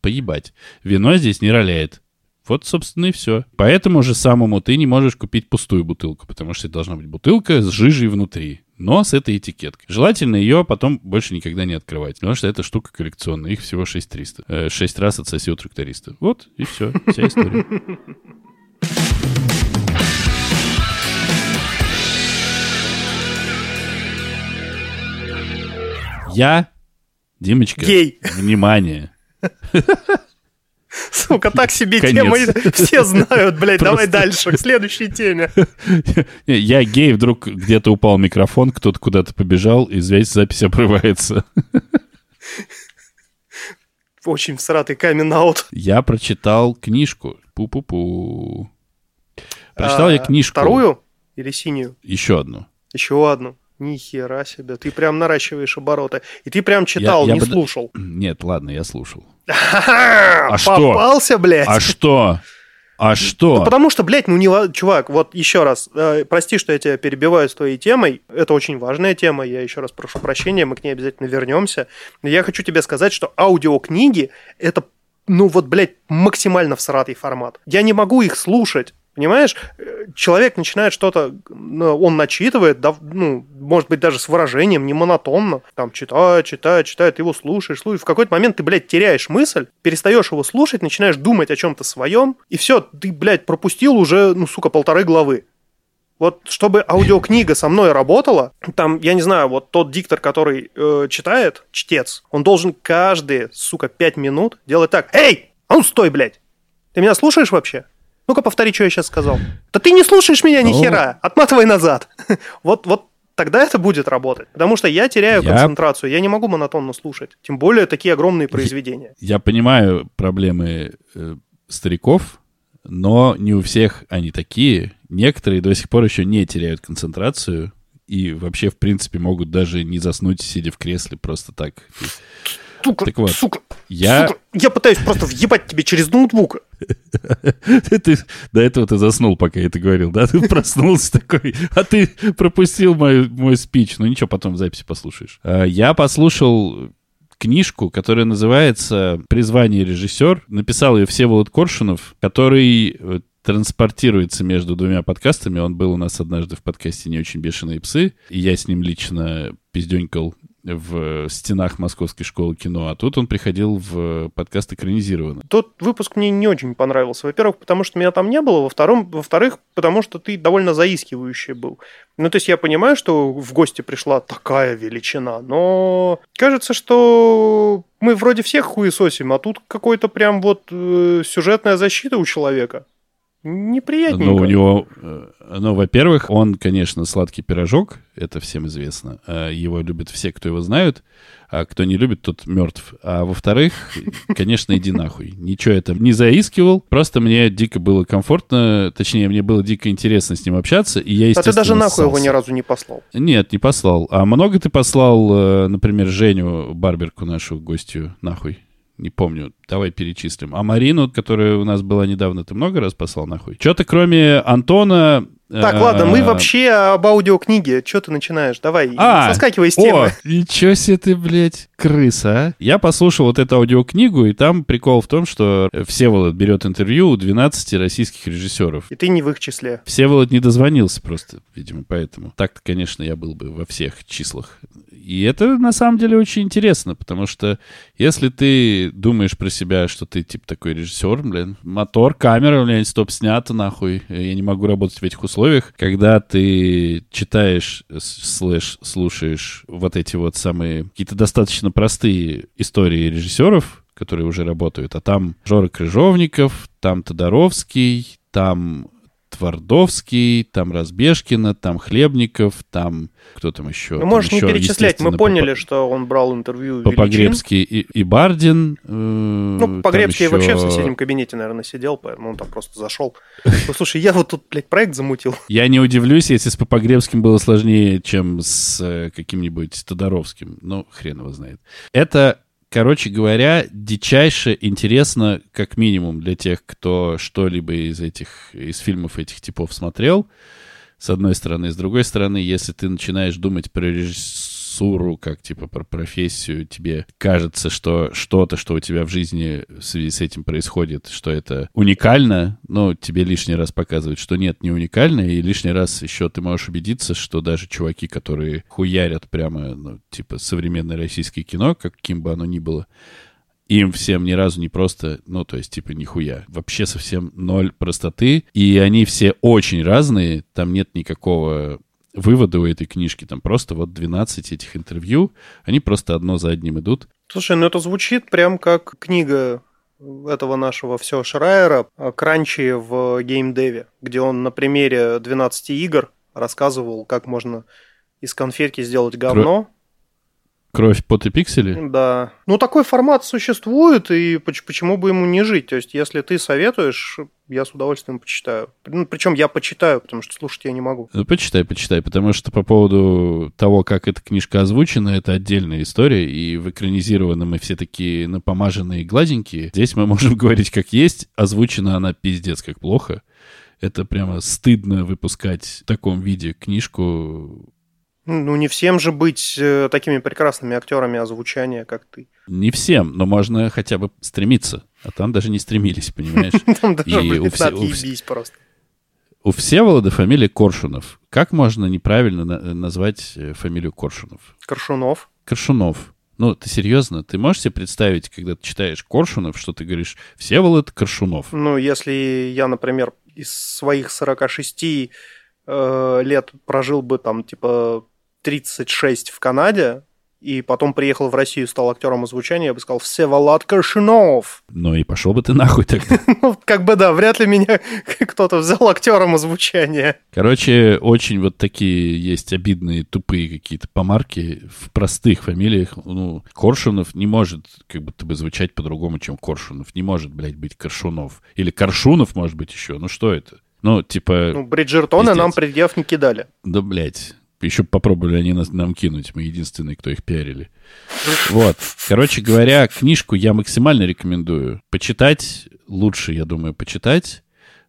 Поебать. Вино здесь не роляет. Вот, собственно, и все. Поэтому же самому ты не можешь купить пустую бутылку, потому что должна быть бутылка с жижей внутри, но с этой этикеткой. Желательно ее потом больше никогда не открывать, потому что эта штука коллекционная, их всего 6300. Э, 6 раз отсоси у тракториста. Вот, и все, вся история. Я, Димочка, Гей. внимание, Сука, так себе Конец. тема. Все знают, блядь, давай Просто. дальше, к следующей теме. Я гей, вдруг где-то упал микрофон, кто-то куда-то побежал, и здесь запись обрывается. Очень всратый камин-аут. Я прочитал книжку. Пу-пу-пу. Прочитал я А, книжку. Вторую или синюю? Еще одну. Еще одну. Ни хера себе. Ты прям наращиваешь обороты. И ты прям читал, я не бы- слушал. Нет, ладно, я слушал. А что? Попался, блядь. А что? А что? Ну, потому что, блядь, ну не... Чувак, вот еще раз, э, прости, что я тебя перебиваю с твоей темой. Это очень важная тема, я еще раз прошу прощения, мы к ней обязательно вернемся. Но я хочу тебе сказать, что аудиокниги — это, ну вот, блядь, максимально всратый формат. Я не могу их слушать. Понимаешь, Э, человек начинает что-то, ну, он начитывает, да, ну, может быть, даже с выражением, не монотонно, там, читает, читает, читает, его слушаешь, слушаешь, в какой-то момент ты, блядь, теряешь мысль, перестаешь его слушать, начинаешь думать о чем-то своем, и все, ты, блядь, пропустил уже, ну, сука, полторы главы. Вот чтобы аудиокнига со мной работала, там, я не знаю, вот тот диктор, который э, читает, чтец, он должен каждые, сука, пять минут делать так. Эй, а ну стой, блядь! Ты меня слушаешь вообще? Ну-ка, повтори, что я сейчас сказал. Да ты не слушаешь меня ни Ну. хера. Отматывай назад. Вот, вот тогда это будет работать. Потому что я теряю Я- концентрацию, я не могу монотонно слушать. Тем более такие огромные произведения. Я понимаю проблемы э, стариков, но не у всех они такие. Некоторые до сих пор еще не теряют концентрацию и вообще, в принципе, могут даже не заснуть, сидя в кресле просто так. Сука, Так вот, сука, Я... сука. Я пытаюсь просто въебать тебе через ноутбук. Ты до этого ты заснул, пока я это говорил, да? Ты проснулся такой, а ты пропустил мой, мой спич. Ну ничего, потом в записи послушаешь. А, Я послушал книжку, которая называется «Призвание режиссер». Написал ее Всеволод Коршунов, который э, транспортируется между двумя подкастами. Он был у нас однажды в подкасте «Не очень бешеные псы», и я с ним лично пизденькал в стенах Московской школы кино, а тут он приходил в подкаст экранизированно. Тот выпуск мне не очень понравился. Во-первых, потому что меня там не было. Во втором, во-вторых, потому что ты довольно заискивающий был. Ну, то есть я понимаю, что в гости пришла такая величина, но кажется, что мы вроде всех хуесосим, а тут какой-то прям вот э, сюжетная защита у человека. Неприятненько. Ну, у него, э, ну, во-первых, он, конечно, сладкий пирожок, это всем известно. А Его любят все, кто его знают, а кто не любит, тот мертв. А во-вторых, конечно, иди нахуй. Ничего это не заискивал, просто мне дико было комфортно, точнее, мне было дико интересно с ним общаться, и я, а ты даже нахуй его ни разу не послал. Нет, не послал. А много ты послал, э, например, Женю Барберку, нашу гостью, нахуй? Не помню. Давай перечислим. А Марину, которая у нас была недавно, ты много раз послал нахуй? Что-то кроме Антона... Так, э, ладно, мы вообще об аудиокниге. Что ты начинаешь? Давай, А, соскакивай с О, темы. ничего себе ты, блядь, крыса, а? Я послушал вот эту аудиокнигу, и там прикол в том, что Всеволод берет интервью у 12 российских режиссеров. И ты не в их числе. Всеволод не дозвонился просто, видимо, поэтому. Так-то, конечно, я был бы во всех числах. И это на самом деле очень интересно, потому что если ты думаешь про себя, что ты типа такой режиссер, блин, мотор, камера, блин, стоп, снято нахуй, я не могу работать в этих условиях, когда ты читаешь, слэш, слушаешь вот эти вот самые какие-то достаточно простые истории режиссеров, которые уже работают. А там Жора Крыжовников, там Тодоровский, там Твардовский, там Разбежкина, там Хлебников, там кто там еще? Ну, можешь там не еще, перечислять, мы поняли, Попа- что он брал интервью у величин. Попогребский и, и Бардин. э, Ну, Погребский еще- вообще в соседнем кабинете, наверное, сидел, поэтому он там просто зашел. Ну, слушай, я вот тут, блядь, проект замутил. Я не удивлюсь, если с Попогребским было сложнее, чем с э, каким-нибудь Тодоровским. Ну, хрен его знает. Это, короче говоря, дичайше интересно, как минимум, для тех, кто что-либо из этих, из фильмов этих типов смотрел, с одной стороны. С другой стороны, если ты начинаешь думать про режиссуру, как типа про профессию, тебе кажется, что что-то, что у тебя в жизни в связи с этим происходит, что это уникально, но тебе лишний раз показывают, что нет, не уникально, и лишний раз еще ты можешь убедиться, что даже чуваки, которые хуярят прямо, ну, типа, современное российское кино, каким бы оно ни было, им всем ни разу не просто, ну, то есть, типа, нихуя. Вообще совсем ноль простоты. И они все очень разные. Там нет никакого вывода у этой книжки. Там просто вот 12 этих интервью. Они просто одно за одним идут. Слушай, ну это звучит прям как книга этого нашего все Шрайера «Кранчи в геймдеве», где он на примере 12 игр рассказывал, как можно из конфетки сделать говно. Кровь, пот и пиксели. Да. Ну, такой формат существует, и поч- почему бы ему не жить? То есть, если ты советуешь, я с удовольствием почитаю. Ну, причем я почитаю, потому что слушать я не могу. Ну, почитай, почитай, потому что по поводу того, как эта книжка озвучена, это отдельная история, и в экранизированном мы все такие напомаженные и гладенькие. Здесь мы можем говорить как есть, озвучена она пиздец как плохо. Это прямо стыдно выпускать в таком виде книжку. Ну, не всем же быть э, такими прекрасными актерами озвучания, как ты. Не всем, но можно хотя бы стремиться. А там даже не стремились, понимаешь? Там даже, отъебись просто. У Всеволода фамилия Коршунов. Как можно неправильно на- назвать э, фамилию Коршунов? Коршунов. Коршунов. Ну, ты серьезно? Ты можешь себе представить, когда ты читаешь Коршунов, что ты говоришь Всеволод Коршунов? Ну, если я, например, из своих 46 э, лет прожил бы там, типа, 36 в Канаде, и потом приехал в Россию, стал актером озвучания, я бы сказал Всеволод Коршунов. Ну и пошел бы ты нахуй тогда. Ну, как бы да, вряд ли меня кто-то взял актером озвучания. Короче, очень вот такие есть обидные, тупые какие-то помарки в простых фамилиях. Ну, Коршунов не может как будто бы звучать по-другому, чем Коршунов. Не может, блядь, быть Коршунов. Или Коршунов, может быть, еще. Ну, что это? Ну, типа... Ну, Бриджертоны Пиздец. нам предъяв не кидали. Да, блядь. Еще попробовали они нас, нам кинуть. Мы единственные, кто их пиарили. Вот. Короче говоря, книжку я максимально рекомендую. Почитать лучше, я думаю, почитать.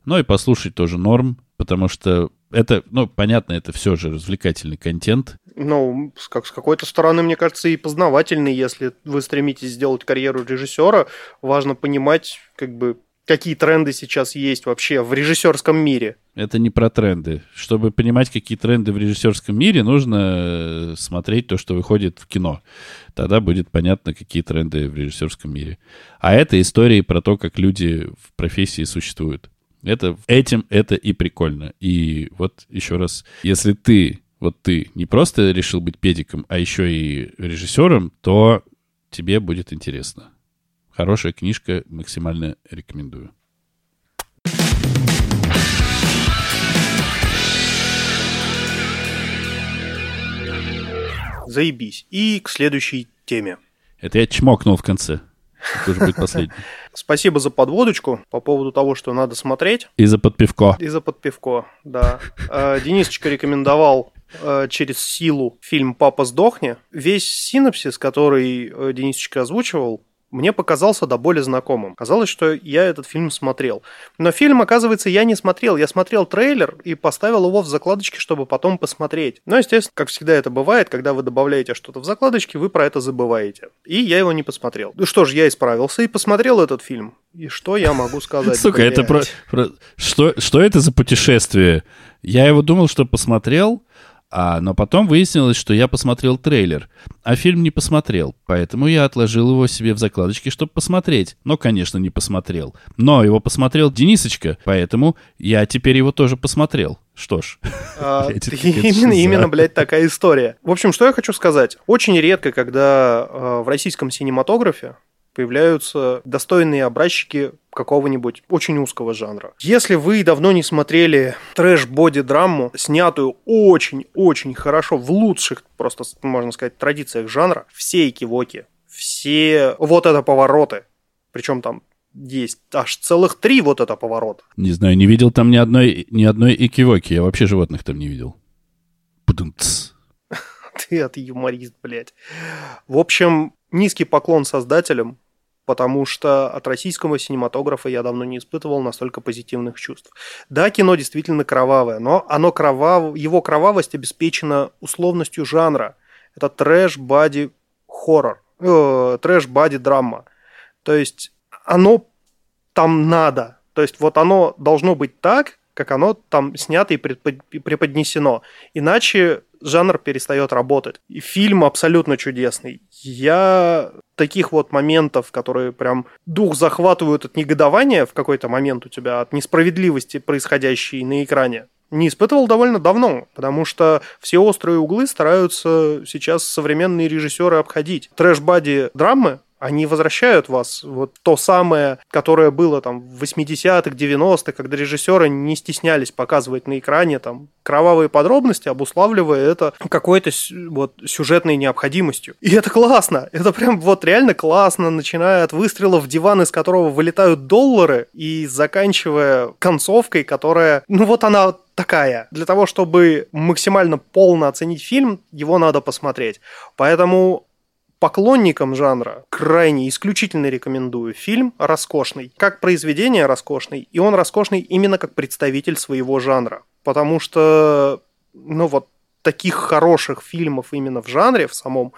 Ну и послушать тоже норм, потому что это, ну, понятно, это все же развлекательный контент. Ну, как, с какой-то стороны, мне кажется, и познавательный, если вы стремитесь сделать карьеру режиссера, важно понимать, как бы, какие тренды сейчас есть вообще в режиссерском мире. Это не про тренды. Чтобы понимать, какие тренды в режиссерском мире, нужно э, смотреть то, что выходит в кино. Тогда будет понятно, какие тренды в режиссерском мире. А это истории про то, как люди в профессии существуют. Это, этим это и прикольно. И вот еще раз, если ты, вот ты не просто решил быть педиком, а еще и режиссером, то тебе будет интересно. Хорошая книжка, максимально рекомендую. Заебись. И к следующей теме. Это я чмокнул в конце. Это уже будет последний. Спасибо за подводочку по поводу того, что надо смотреть. И за подпивко. И за подпивко, да. Э, Денисочка рекомендовал э, через силу фильм «Папа, сдохни». Весь синопсис, который э, Денисочка озвучивал, мне показался до боли знакомым. Казалось, что я этот фильм смотрел. Но фильм, оказывается, я не смотрел. Я смотрел трейлер и поставил его в закладочки, чтобы потом посмотреть. Но, естественно, как всегда это бывает, когда вы добавляете что-то в закладочки, вы про это забываете. И я его не посмотрел. Ну что ж, я исправился и посмотрел этот фильм. И что я могу сказать? Сука, это про, про- Что, что это за путешествие? Я его думал, что посмотрел, а, но потом выяснилось, что я посмотрел трейлер, а фильм не посмотрел. Поэтому я отложил его себе в закладочке, чтобы посмотреть. Но, конечно, не посмотрел. Но его посмотрел Денисочка, поэтому я теперь его тоже посмотрел. Что ж, А, Блядь, именно, именно, блядь, такая история. В общем, что я хочу сказать. Очень редко, когда э, в российском синематографе появляются достойные образчики какого-нибудь очень узкого жанра. Если вы давно не смотрели трэш-боди-драму, снятую очень-очень хорошо, в лучших, просто, можно сказать, традициях жанра, все экивоки, все вот это повороты, причем там есть аж целых три вот это поворота. Не знаю, не видел там ни одной, ни одной экивоки, я вообще животных там не видел. Ты от юморист, блядь. В общем, низкий поклон создателям, потому что от российского синематографа я давно не испытывал настолько позитивных чувств. Да, кино действительно кровавое, но оно кровав... его кровавость обеспечена условностью жанра. Это трэш-бади-хоррор, э, трэш-бади-драма. То есть оно там надо. То есть вот оно должно быть так, как оно там снято и преподнесено. Иначе жанр перестает работать. И фильм абсолютно чудесный. Я таких вот моментов, которые прям дух захватывают от негодования в какой-то момент у тебя, от несправедливости, происходящей на экране, не испытывал довольно давно, потому что все острые углы стараются сейчас современные режиссеры обходить. Трэш-бади драмы они возвращают вас вот то самое, которое было там в 80-х, 90-х, когда режиссеры не стеснялись показывать на экране там кровавые подробности, обуславливая это какой-то вот сюжетной необходимостью. И это классно, это прям вот реально классно, начиная от выстрела в диван, из которого вылетают доллары, и заканчивая концовкой, которая, ну вот она такая. Для того, чтобы максимально полно оценить фильм, его надо посмотреть. Поэтому поклонникам жанра крайне исключительно рекомендую. Фильм роскошный, как произведение роскошный, и он роскошный именно как представитель своего жанра. Потому что, ну вот, таких хороших фильмов именно в жанре, в самом,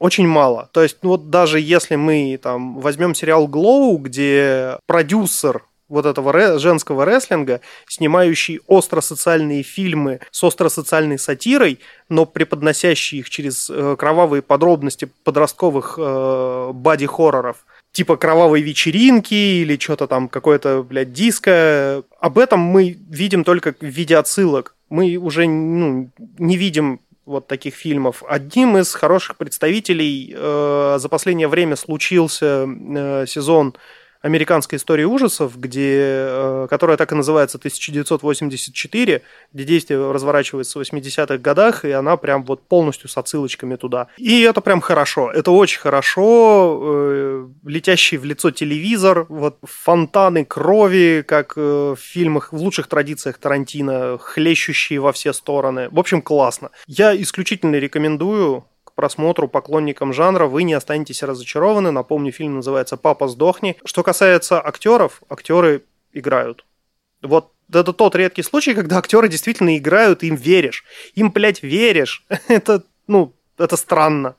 очень мало. То есть, ну вот даже если мы там возьмем сериал Glow, где продюсер вот этого женского рестлинга, снимающий остросоциальные фильмы с остросоциальной сатирой, но преподносящие их через э, кровавые подробности подростковых э, бади-хорроров, типа кровавой вечеринки или что-то там, какое-то, блядь, диско. Об этом мы видим только в виде отсылок. Мы уже ну, не видим вот таких фильмов. Одним из хороших представителей э, за последнее время случился э, сезон американской истории ужасов, где, э, которая так и называется 1984, где действие разворачивается в 80-х годах, и она прям вот полностью с отсылочками туда. И это прям хорошо. Это очень хорошо. Э, летящий в лицо телевизор, вот фонтаны крови, как э, в фильмах, в лучших традициях Тарантино, хлещущие во все стороны. В общем, классно. Я исключительно рекомендую просмотру поклонникам жанра вы не останетесь разочарованы. Напомню, фильм называется «Папа, сдохни». Что касается актеров, актеры играют. Вот это тот редкий случай, когда актеры действительно играют, им веришь. Им, блядь, веришь. это, ну, это странно.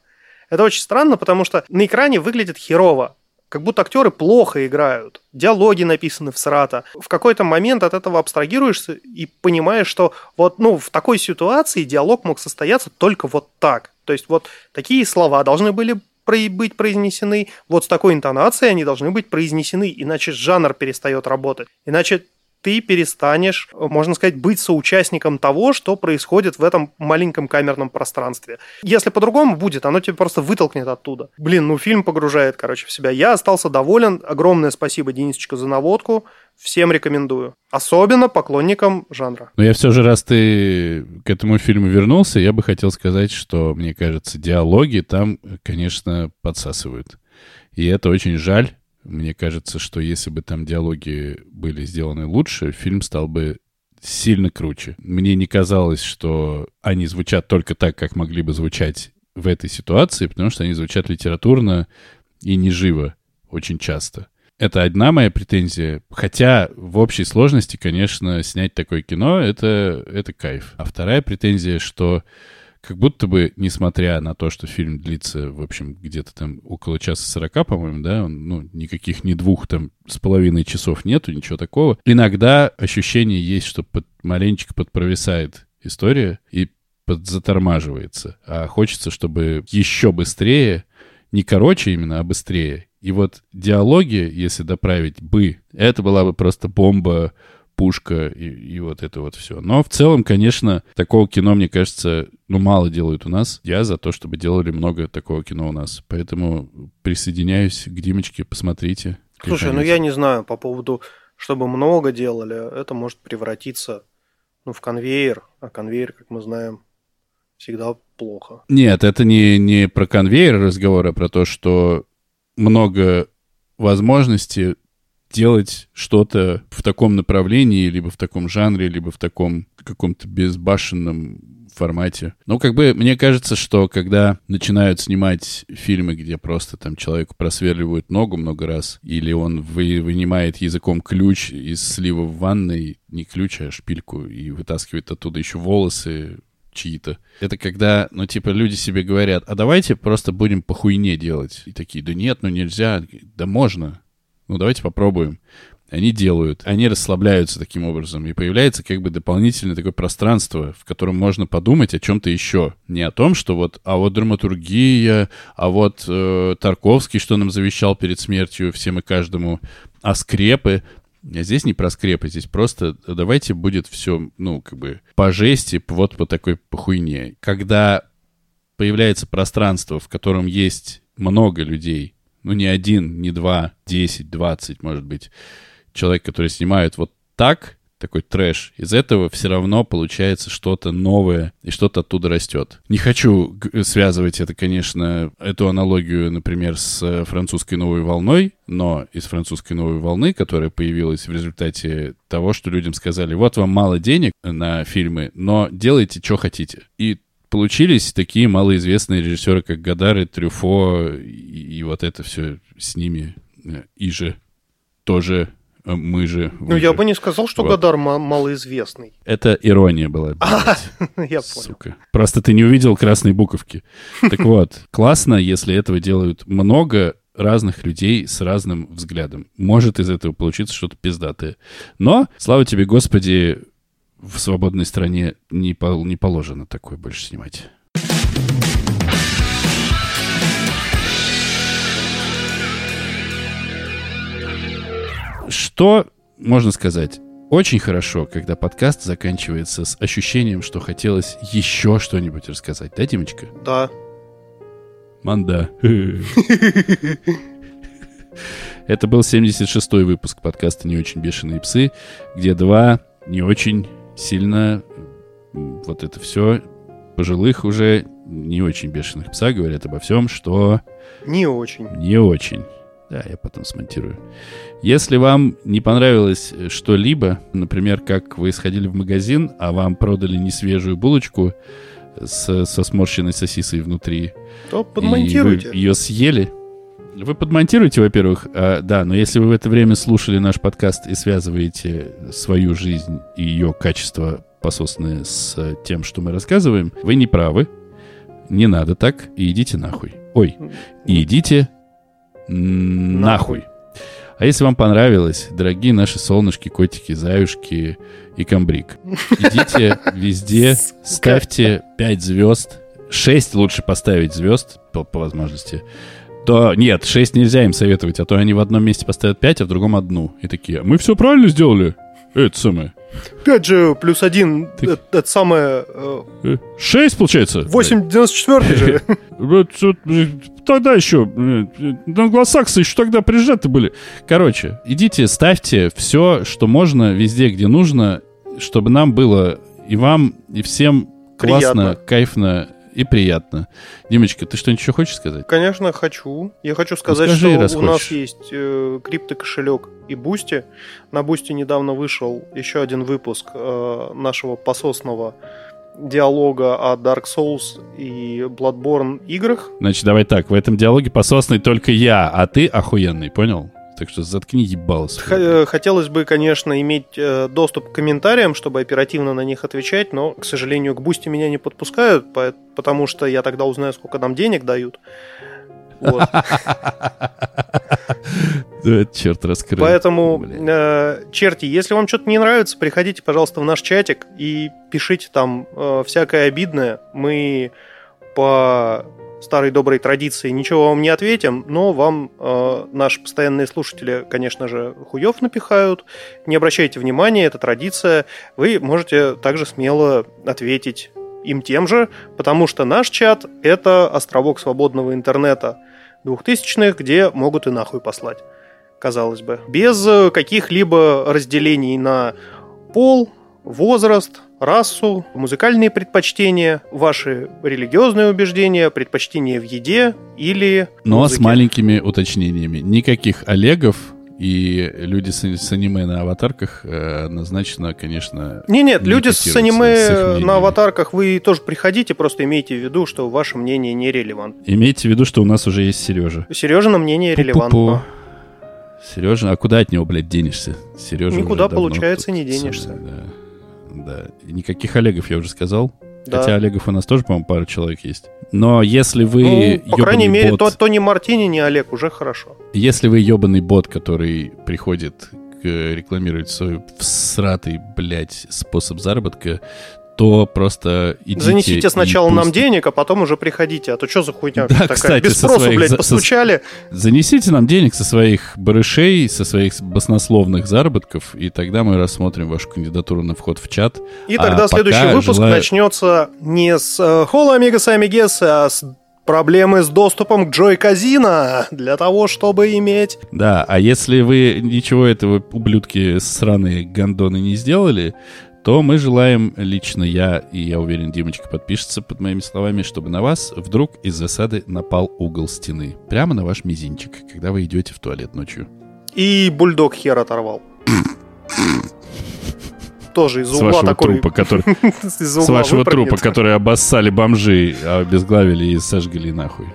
Это очень странно, потому что на экране выглядит херово как будто актеры плохо играют, диалоги написаны в срата. В какой-то момент от этого абстрагируешься и понимаешь, что вот ну, в такой ситуации диалог мог состояться только вот так. То есть вот такие слова должны были быть произнесены, вот с такой интонацией они должны быть произнесены, иначе жанр перестает работать. Иначе ты перестанешь, можно сказать, быть соучастником того, что происходит в этом маленьком камерном пространстве. Если по-другому будет, оно тебя просто вытолкнет оттуда. Блин, ну фильм погружает, короче, в себя. Я остался доволен. Огромное спасибо, Денисочка, за наводку. Всем рекомендую. Особенно поклонникам жанра. Но я все же, раз ты к этому фильму вернулся, я бы хотел сказать, что, мне кажется, диалоги там, конечно, подсасывают. И это очень жаль, мне кажется, что если бы там диалоги были сделаны лучше, фильм стал бы сильно круче. Мне не казалось, что они звучат только так, как могли бы звучать в этой ситуации, потому что они звучат литературно и неживо очень часто. Это одна моя претензия. Хотя в общей сложности, конечно, снять такое кино это, — это кайф. А вторая претензия, что как будто бы, несмотря на то, что фильм длится, в общем, где-то там около часа сорока, по-моему, да, он, ну, никаких ни двух там с половиной часов нету, ничего такого. Иногда ощущение есть, что под, маленечко подпровисает история и подзатормаживается. А хочется, чтобы еще быстрее, не короче именно, а быстрее. И вот диалоги, если доправить бы, это была бы просто бомба пушка и, и вот это вот все. Но в целом, конечно, такого кино, мне кажется, ну, мало делают у нас. Я за то, чтобы делали много такого кино у нас. Поэтому присоединяюсь к Димочке, посмотрите. Слушай, ну я не знаю по поводу, чтобы много делали, это может превратиться ну, в конвейер, а конвейер, как мы знаем, всегда плохо. Нет, это не, не про конвейер разговор, а про то, что много возможностей делать что-то в таком направлении, либо в таком жанре, либо в таком каком-то безбашенном формате. Ну, как бы, мне кажется, что когда начинают снимать фильмы, где просто там человеку просверливают ногу много раз, или он вы, вынимает языком ключ из слива в ванной, не ключ, а шпильку, и вытаскивает оттуда еще волосы, чьи-то. Это когда, ну, типа, люди себе говорят, а давайте просто будем по хуйне делать. И такие, да нет, ну нельзя. Да можно. Ну, давайте попробуем. Они делают, они расслабляются таким образом, и появляется как бы дополнительное такое пространство, в котором можно подумать о чем-то еще. Не о том, что вот, а вот драматургия, а вот э, Тарковский, что нам завещал перед смертью всем и каждому, а скрепы. А здесь не про скрепы, здесь просто давайте будет все, ну, как бы по жести, вот по такой по хуйне. Когда появляется пространство, в котором есть много людей, ну, не один, не два, десять, двадцать, может быть, человек, который снимает вот так, такой трэш, из этого все равно получается что-то новое, и что-то оттуда растет. Не хочу связывать это, конечно, эту аналогию, например, с э, французской новой волной, но из французской новой волны, которая появилась в результате того, что людям сказали, вот вам мало денег на фильмы, но делайте, что хотите. И получились такие малоизвестные режиссеры, как Гадар и Трюфо, и, и вот это все с ними, э, и же тоже э, мы же... Ну, я бы не сказал, что вот. Гадар малоизвестный. Это ирония была. А, я понял. Просто ты не увидел красной буковки. Так вот, классно, если этого делают много разных людей с разным взглядом. Может из этого получиться что-то пиздатое. Но, слава тебе, Господи, в свободной стране не, по, не положено такое больше снимать. Что можно сказать? Очень хорошо, когда подкаст заканчивается с ощущением, что хотелось еще что-нибудь рассказать. Да, Димочка? Да. Манда. Это был 76-й выпуск подкаста «Не очень бешеные псы», где два не очень сильно вот это все пожилых уже не очень бешеных пса говорят обо всем, что... Не очень. Не очень. Да, я потом смонтирую. Если вам не понравилось что-либо, например, как вы сходили в магазин, а вам продали несвежую булочку с, со сморщенной сосисой внутри, то подмонтируйте. И вы ее съели, вы подмонтируете, во-первых, а, да, но если вы в это время слушали наш подкаст и связываете свою жизнь и ее качество пососное с тем, что мы рассказываем, вы не правы. Не надо так, и идите нахуй. Ой, и идите нахуй. А если вам понравилось, дорогие наши солнышки, котики, заюшки и комбриг, идите везде, ставьте 5 звезд, 6 лучше поставить звезд по, по возможности, то нет, 6 нельзя им советовать, а то они в одном месте поставят 5, а в другом одну. И такие, мы все правильно сделали. Это самое. 5 же плюс 1, Ты... это, это самое... Э... 6 получается? 8, 94 же. Тогда еще, англосаксы еще тогда прижаты были. Короче, идите, ставьте все, что можно, везде, где нужно, чтобы нам было и вам, и всем классно, Приятно. кайфно и приятно. Димочка, ты что-нибудь еще хочешь сказать? Конечно, хочу. Я хочу сказать, ну, скажи, что у хочешь. нас есть э, криптокошелек и Boosty. На Boosty недавно вышел еще один выпуск э, нашего пососного диалога о Dark Souls и Bloodborne играх. Значит, давай так, в этом диалоге пососный только я, а ты охуенный, понял? Так что заткни ебало свое. Хотелось бы, конечно, иметь э, доступ к комментариям, чтобы оперативно на них отвечать, но, к сожалению, к Boosty меня не подпускают, потому что я тогда узнаю, сколько нам денег дают. Вот. Черт раскрыл. Поэтому, э, черти, если вам что-то не нравится, приходите, пожалуйста, в наш чатик и пишите там э, всякое обидное. Мы по старой доброй традиции ничего вам не ответим, но вам э, наши постоянные слушатели, конечно же, хуев напихают. Не обращайте внимания, это традиция. Вы можете также смело ответить им тем же, потому что наш чат — это островок свободного интернета двухтысячных, где могут и нахуй послать, казалось бы. Без каких-либо разделений на пол, возраст, расу, музыкальные предпочтения, ваши религиозные убеждения, предпочтения в еде или Но музыке. с маленькими уточнениями. Никаких Олегов и люди с, с аниме на аватарках э, однозначно, конечно... Не, нет, люди с аниме с на аватарках вы тоже приходите, просто имейте в виду, что ваше мнение нерелевантно. Имейте в виду, что у нас уже есть Сережа. Сережа на мнение релевантно. Сережа, а куда от него, блядь, денешься? Сережа Никуда, получается, не денешься. самое, Да. Да. Никаких Олегов я уже сказал. Да. Хотя Олегов у нас тоже, по-моему, пару человек есть. Но если вы Ну, по крайней мере, бот- то, Тони Мартини, не Олег, уже хорошо. Если вы ебаный бот, который приходит рекламировать свой всратый, блядь, способ заработка, то просто идите Занесите сначала нам пусть- денег, а потом уже приходите. А то что за хуйня Да, такая? кстати, Без со спросу, своих блядь, за- со- постучали. Занесите нам денег со своих барышей, со своих баснословных заработков, и тогда мы рассмотрим вашу кандидатуру на вход в чат. И А тогда следующий выпуск желаю- начнется не с Холла Амигас и Амигес, а с проблемы с доступом к Джой Казино для того, чтобы иметь... Да, а если вы ничего этого, ублюдки сраные гандоны, не сделали, то мы желаем, лично я, и я уверен, Димочка подпишется под моими словами, чтобы на вас вдруг из засады напал угол стены. Прямо на ваш мизинчик, когда вы идете в туалет ночью. И бульдог хер оторвал. Тоже из С угла вашего такой... трупа, который, с вашего трупа, который обоссали бомжи, обезглавили и сожгли нахуй.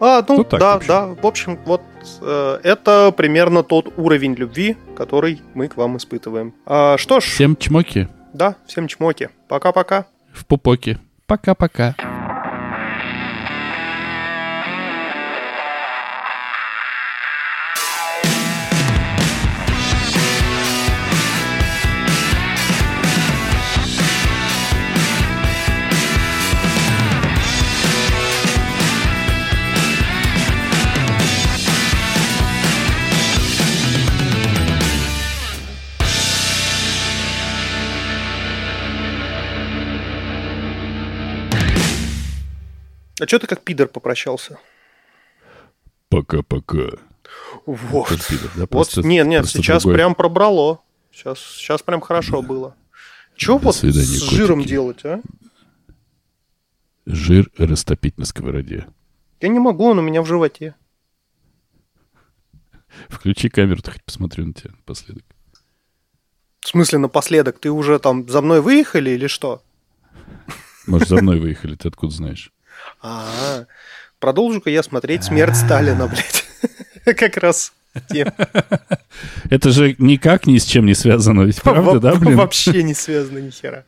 А, ну, Ну, так, в да, общем. да. В общем, вот э, это примерно тот уровень любви, который мы к вам испытываем. А, что ж, Всем чмоки да, всем чмоки. Пока-пока. в пупоке. Пока-пока. А что ты как пидор попрощался? Пока-пока. Вот. Как пидор, да? Вот, Просто- нет, нет, просто сейчас другой. прям пробрало. Сейчас, сейчас прям хорошо было. Чего До вот свидания, с жиром котики. делать, а? Жир растопить на сковороде. Я не могу, он у меня в животе. Включи камеру, то хоть посмотрю на тебя напоследок. В смысле, напоследок, ты уже там за мной выехали или что? Может, за мной выехали, ты откуда знаешь? А, продолжу-ка я смотреть «Смерть Сталина», блядь. Как раз тем. Это же никак ни с чем не связано, ведь правда, да, блин? Вообще не связано ни хера.